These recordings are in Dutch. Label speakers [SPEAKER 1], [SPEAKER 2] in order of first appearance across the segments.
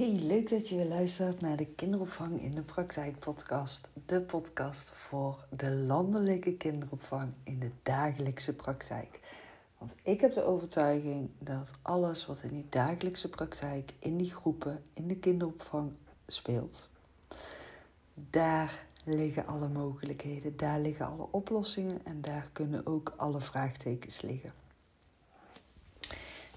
[SPEAKER 1] Hey, leuk dat je weer luistert naar de Kinderopvang in de Praktijk podcast. De podcast voor de landelijke kinderopvang in de dagelijkse praktijk. Want ik heb de overtuiging dat alles wat in die dagelijkse praktijk, in die groepen, in de kinderopvang speelt, daar liggen alle mogelijkheden, daar liggen alle oplossingen en daar kunnen ook alle vraagtekens liggen.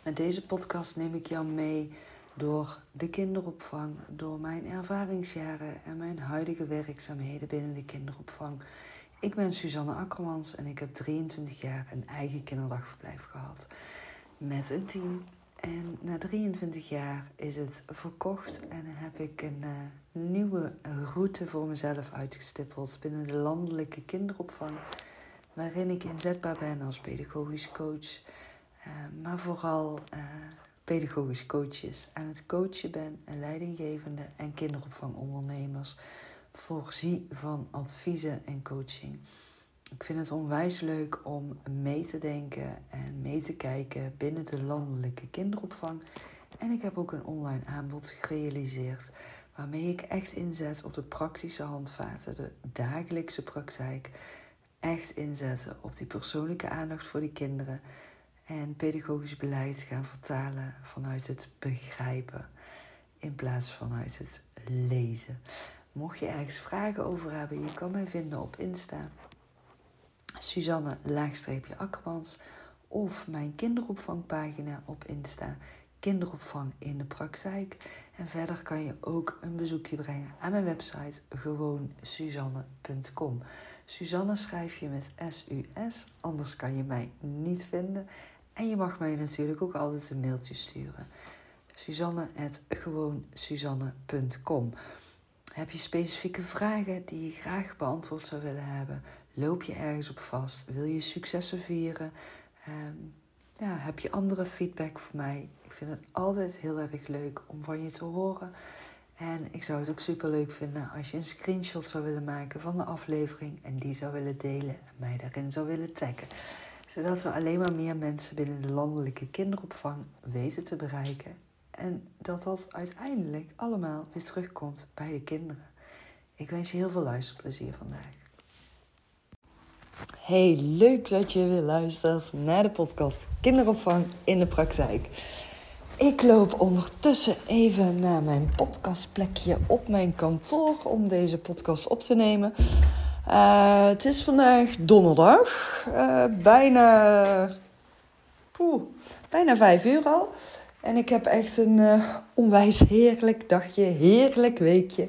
[SPEAKER 1] Met deze podcast neem ik jou mee door de kinderopvang, door mijn ervaringsjaren en mijn huidige werkzaamheden binnen de kinderopvang. Ik ben Suzanne Akkermans en ik heb 23 jaar een eigen kinderdagverblijf gehad met een team. En na 23 jaar is het verkocht en heb ik een uh, nieuwe route voor mezelf uitgestippeld binnen de landelijke kinderopvang, waarin ik inzetbaar ben als pedagogisch coach, uh, maar vooral uh, pedagogisch coaches aan het coachen ben en leidinggevende en kinderopvangondernemers voorzie van adviezen en coaching. Ik vind het onwijs leuk om mee te denken en mee te kijken binnen de landelijke kinderopvang. En ik heb ook een online aanbod gerealiseerd waarmee ik echt inzet op de praktische handvaten, de dagelijkse praktijk. Echt inzetten op die persoonlijke aandacht voor die kinderen en pedagogisch beleid gaan vertalen vanuit het begrijpen in plaats vanuit het lezen. Mocht je ergens vragen over hebben, je kan mij vinden op Insta. Suzanne Akkermans of mijn kinderopvangpagina op Insta. Kinderopvang in de praktijk. En verder kan je ook een bezoekje brengen aan mijn website gewoonsuzanne.com. Suzanne schrijf je met S-U-S, anders kan je mij niet vinden. En je mag mij natuurlijk ook altijd een mailtje sturen. Suzanne.gewoonsuzanne.com Heb je specifieke vragen die je graag beantwoord zou willen hebben? Loop je ergens op vast? Wil je successen vieren? Um, ja, heb je andere feedback voor mij? Ik vind het altijd heel erg leuk om van je te horen. En ik zou het ook super leuk vinden als je een screenshot zou willen maken van de aflevering en die zou willen delen en mij daarin zou willen taggen zodat we alleen maar meer mensen binnen de landelijke kinderopvang weten te bereiken. En dat dat uiteindelijk allemaal weer terugkomt bij de kinderen. Ik wens je heel veel luisterplezier vandaag. Hey, leuk dat je weer luistert naar de podcast Kinderopvang in de Praktijk. Ik loop ondertussen even naar mijn podcastplekje op mijn kantoor om deze podcast op te nemen. Uh, het is vandaag donderdag, uh, bijna, poeh, bijna vijf uur al. En ik heb echt een uh, onwijs heerlijk dagje, heerlijk weekje.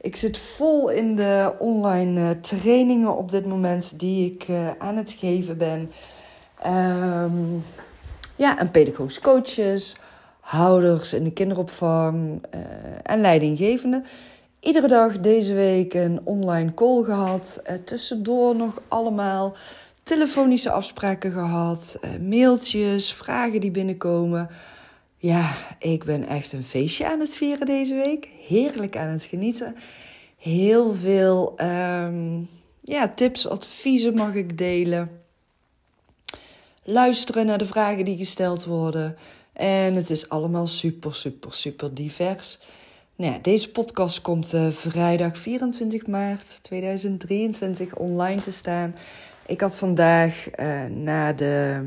[SPEAKER 1] Ik zit vol in de online trainingen op dit moment die ik aan het geven ben. Um, ja, en pedagogische coaches, houders in de kinderopvang en leidinggevenden iedere dag deze week een online call gehad. Uh, tussendoor nog allemaal telefonische afspraken gehad. Uh, mailtjes, vragen die binnenkomen. Ja, ik ben echt een feestje aan het vieren deze week. Heerlijk aan het genieten. Heel veel um, ja, tips, adviezen mag ik delen. Luisteren naar de vragen die gesteld worden. En het is allemaal super, super, super divers. Nou deze podcast komt uh, vrijdag 24 maart 2023 online te staan. Ik had vandaag uh, na de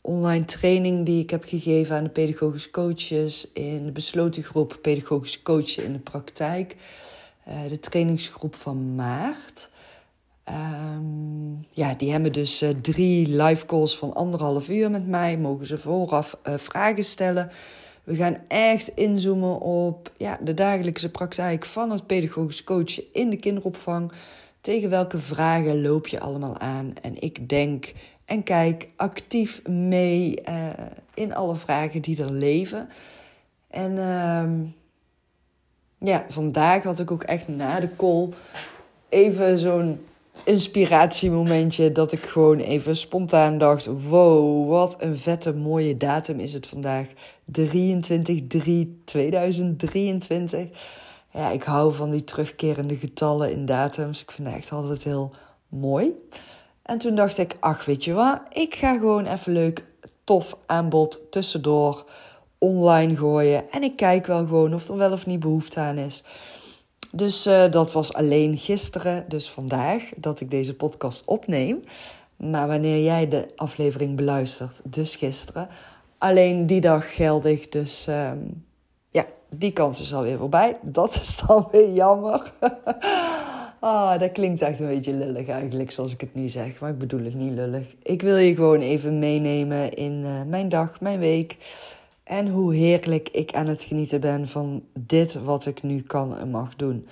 [SPEAKER 1] online training die ik heb gegeven aan de pedagogische coaches in de besloten groep pedagogische coachen in de praktijk, uh, de trainingsgroep van maart. Um, ja, die hebben dus drie live calls van anderhalf uur met mij. Mogen ze vooraf vragen stellen. We gaan echt inzoomen op ja, de dagelijkse praktijk van het pedagogisch coachen in de kinderopvang. Tegen welke vragen loop je allemaal aan? En ik denk en kijk actief mee uh, in alle vragen die er leven. En uh, ja, vandaag had ik ook echt na de call even zo'n inspiratiemomentje dat ik gewoon even spontaan dacht: wow, wat een vette mooie datum is het vandaag. 23 3 2023. Ja, ik hou van die terugkerende getallen in datums. Ik vind het echt altijd heel mooi. En toen dacht ik, ach weet je wat, ik ga gewoon even leuk tof aanbod tussendoor online gooien. En ik kijk wel gewoon of er wel of niet behoefte aan is. Dus uh, dat was alleen gisteren, dus vandaag, dat ik deze podcast opneem. Maar wanneer jij de aflevering beluistert, dus gisteren, alleen die dag geldig. Dus uh, ja, die kans is alweer voorbij. Dat is dan weer jammer. ah, dat klinkt echt een beetje lullig eigenlijk, zoals ik het nu zeg. Maar ik bedoel het niet lullig. Ik wil je gewoon even meenemen in uh, mijn dag, mijn week. En hoe heerlijk ik aan het genieten ben van dit wat ik nu kan en mag doen.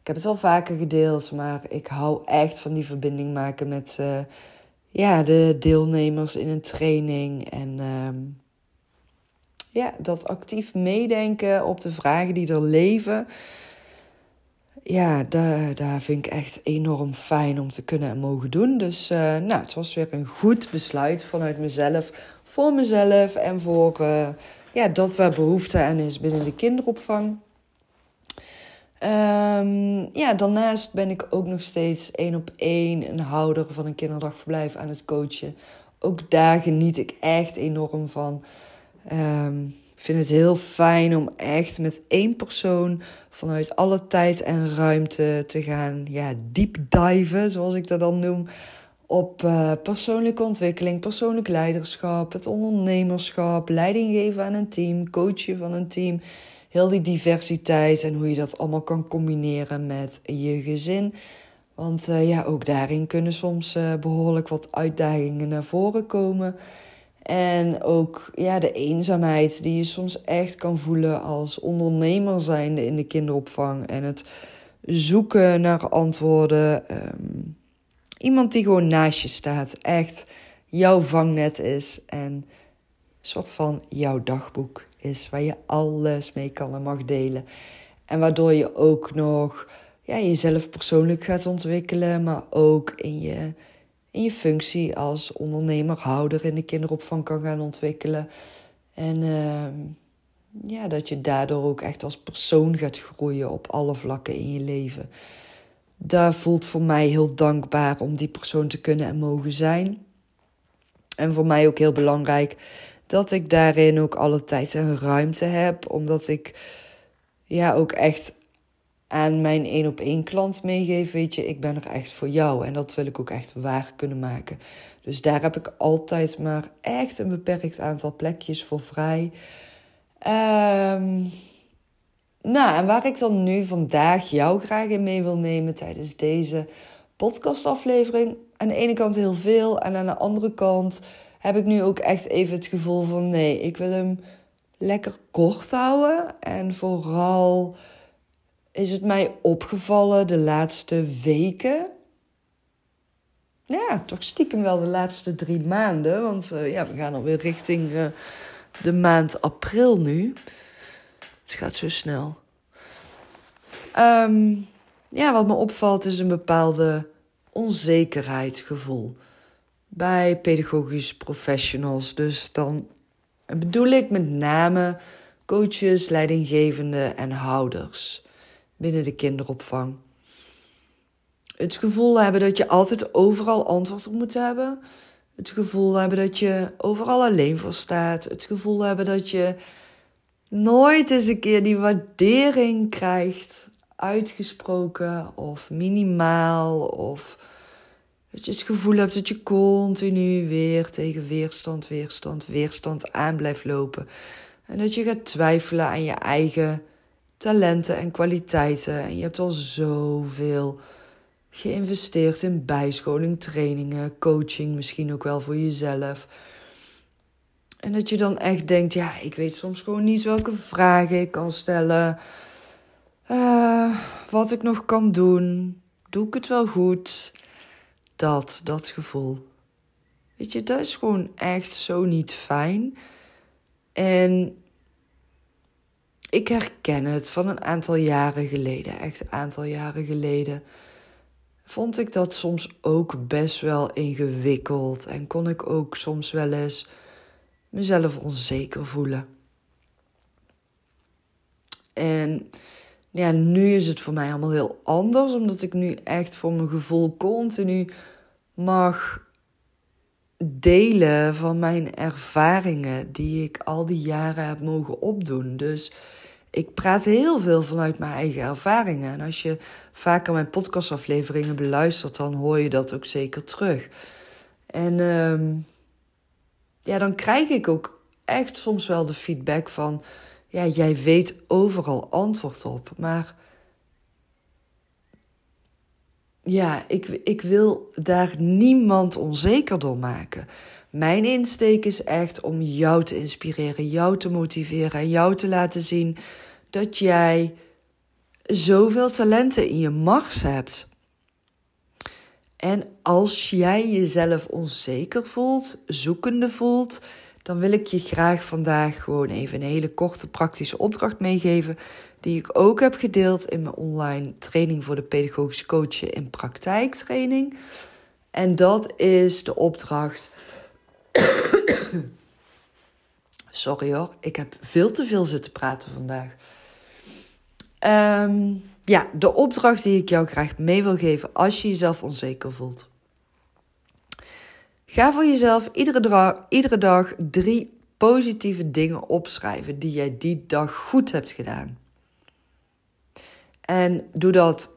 [SPEAKER 1] Ik heb het al vaker gedeeld, maar ik hou echt van die verbinding maken met uh, ja, de deelnemers in een training. En uh, ja, dat actief meedenken op de vragen die er leven. Ja, daar, daar vind ik echt enorm fijn om te kunnen en mogen doen. Dus uh, nou, het was weer een goed besluit vanuit mezelf, voor mezelf en voor uh, ja, dat waar behoefte aan is binnen de kinderopvang. Um, ja, daarnaast ben ik ook nog steeds één op één een houder van een kinderdagverblijf aan het coachen. Ook daar geniet ik echt enorm van. Ik vind het heel fijn om echt met één persoon vanuit alle tijd en ruimte te gaan ja, deep diven, zoals ik dat dan noem. Op uh, persoonlijke ontwikkeling, persoonlijk leiderschap, het ondernemerschap, leiding geven aan een team, coachen van een team heel die diversiteit en hoe je dat allemaal kan combineren met je gezin. Want uh, ja, ook daarin kunnen soms uh, behoorlijk wat uitdagingen naar voren komen. En ook ja, de eenzaamheid die je soms echt kan voelen als ondernemer zijnde in de kinderopvang. En het zoeken naar antwoorden. Um, iemand die gewoon naast je staat. Echt jouw vangnet is. En een soort van jouw dagboek is. Waar je alles mee kan en mag delen. En waardoor je ook nog ja, jezelf persoonlijk gaat ontwikkelen. Maar ook in je in je functie als ondernemer, houder in de kinderopvang kan gaan ontwikkelen. En uh, ja, dat je daardoor ook echt als persoon gaat groeien op alle vlakken in je leven. Daar voelt voor mij heel dankbaar om die persoon te kunnen en mogen zijn. En voor mij ook heel belangrijk dat ik daarin ook alle tijd en ruimte heb, omdat ik ja ook echt aan mijn één op één klant meegeef, weet je, ik ben er echt voor jou. En dat wil ik ook echt waar kunnen maken. Dus daar heb ik altijd maar echt een beperkt aantal plekjes voor vrij. Um, nou, en waar ik dan nu vandaag jou graag in mee wil nemen tijdens deze podcastaflevering. Aan de ene kant heel veel en aan de andere kant heb ik nu ook echt even het gevoel van nee, ik wil hem lekker kort houden. En vooral is het mij opgevallen de laatste weken. Ja, toch stiekem wel de laatste drie maanden. Want uh, ja, we gaan alweer richting uh, de maand april nu. Het gaat zo snel. Um, ja, wat me opvalt is een bepaalde onzekerheidsgevoel bij pedagogisch professionals. Dus dan bedoel ik met name coaches, leidinggevenden en houders binnen de kinderopvang. Het gevoel hebben dat je altijd overal antwoord op moet hebben. Het gevoel hebben dat je overal alleen voor staat. Het gevoel hebben dat je nooit eens een keer die waardering krijgt. Uitgesproken of minimaal. Of dat je het gevoel hebt dat je continu weer tegen weerstand, weerstand, weerstand aan blijft lopen. En dat je gaat twijfelen aan je eigen talenten en kwaliteiten. En je hebt al zoveel geïnvesteerd in bijscholing, trainingen, coaching, misschien ook wel voor jezelf. En dat je dan echt denkt, ja, ik weet soms gewoon niet welke vragen ik kan stellen. Uh, wat ik nog kan doen. Doe ik het wel goed? Dat, dat gevoel. Weet je, dat is gewoon echt zo niet fijn. En ik herken het van een aantal jaren geleden, echt een aantal jaren geleden. Vond ik dat soms ook best wel ingewikkeld en kon ik ook soms wel eens mezelf onzeker voelen. En ja, nu is het voor mij allemaal heel anders, omdat ik nu echt voor mijn gevoel continu mag delen van mijn ervaringen die ik al die jaren heb mogen opdoen. Dus ik praat heel veel vanuit mijn eigen ervaringen. En als je vaker mijn podcastafleveringen beluistert, dan hoor je dat ook zeker terug. En ehm, ja, dan krijg ik ook echt soms wel de feedback van: ja, jij weet overal antwoord op. Maar ja, ik, ik wil daar niemand onzeker door maken. Mijn insteek is echt om jou te inspireren, jou te motiveren en jou te laten zien dat jij zoveel talenten in je mars hebt. En als jij jezelf onzeker voelt, zoekende voelt, dan wil ik je graag vandaag gewoon even een hele korte praktische opdracht meegeven. Die ik ook heb gedeeld in mijn online training voor de pedagogische coachen in praktijktraining. En dat is de opdracht. Sorry hoor, ik heb veel te veel zitten praten vandaag. Um, ja, de opdracht die ik jou graag mee wil geven als je jezelf onzeker voelt. Ga voor jezelf iedere iedere dag drie positieve dingen opschrijven die jij die dag goed hebt gedaan. En doe dat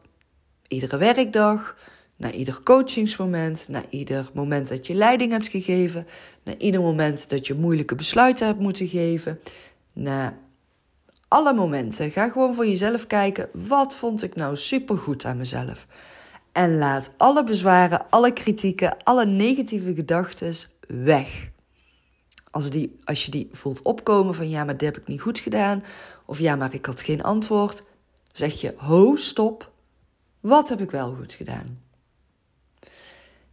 [SPEAKER 1] iedere werkdag, na ieder coachingsmoment, na ieder moment dat je leiding hebt gegeven, na ieder moment dat je moeilijke besluiten hebt moeten geven, na alle momenten. Ga gewoon voor jezelf kijken, wat vond ik nou supergoed aan mezelf? En laat alle bezwaren, alle kritieken, alle negatieve gedachten weg. Als, die, als je die voelt opkomen van ja, maar dit heb ik niet goed gedaan. Of ja, maar ik had geen antwoord. Zeg je, ho, stop. Wat heb ik wel goed gedaan?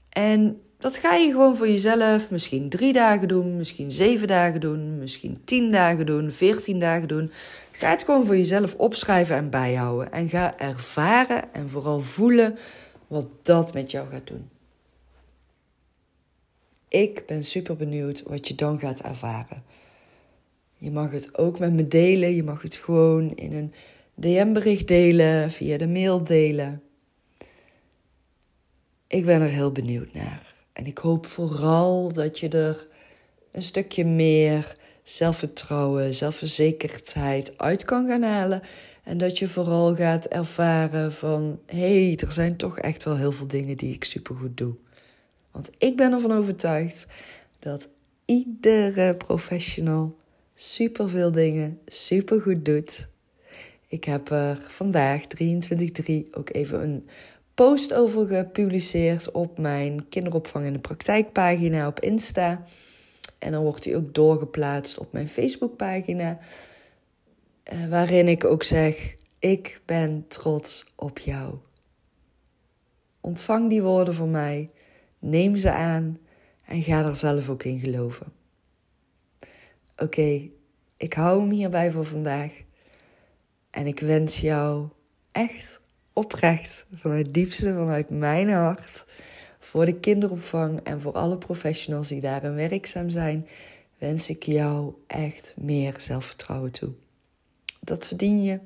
[SPEAKER 1] En dat ga je gewoon voor jezelf misschien drie dagen doen, misschien zeven dagen doen, misschien tien dagen doen, veertien dagen doen. Ga het gewoon voor jezelf opschrijven en bijhouden. En ga ervaren en vooral voelen wat dat met jou gaat doen. Ik ben super benieuwd wat je dan gaat ervaren. Je mag het ook met me delen. Je mag het gewoon in een DM-bericht delen, via de mail delen. Ik ben er heel benieuwd naar. En ik hoop vooral dat je er een stukje meer zelfvertrouwen, zelfverzekerdheid uit kan gaan halen. En dat je vooral gaat ervaren van hé, hey, er zijn toch echt wel heel veel dingen die ik supergoed doe. Want ik ben ervan overtuigd dat iedere professional superveel dingen supergoed doet. Ik heb er vandaag, 23.3, ook even een post over gepubliceerd op mijn kinderopvang in de praktijkpagina op Insta. En dan wordt die ook doorgeplaatst op mijn Facebookpagina. Uh, waarin ik ook zeg: Ik ben trots op jou. Ontvang die woorden van mij, neem ze aan en ga er zelf ook in geloven. Oké, ik hou hem hierbij voor vandaag. En ik wens jou echt oprecht, vanuit het diepste vanuit mijn hart, voor de kinderopvang en voor alle professionals die daarin werkzaam zijn, wens ik jou echt meer zelfvertrouwen toe. Dat verdien je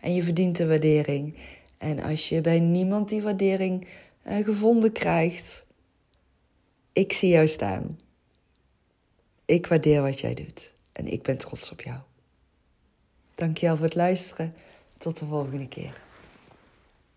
[SPEAKER 1] en je verdient de waardering. En als je bij niemand die waardering uh, gevonden krijgt, ik zie jou staan. Ik waardeer wat jij doet en ik ben trots op jou. Dankjewel voor het luisteren. Tot de volgende keer.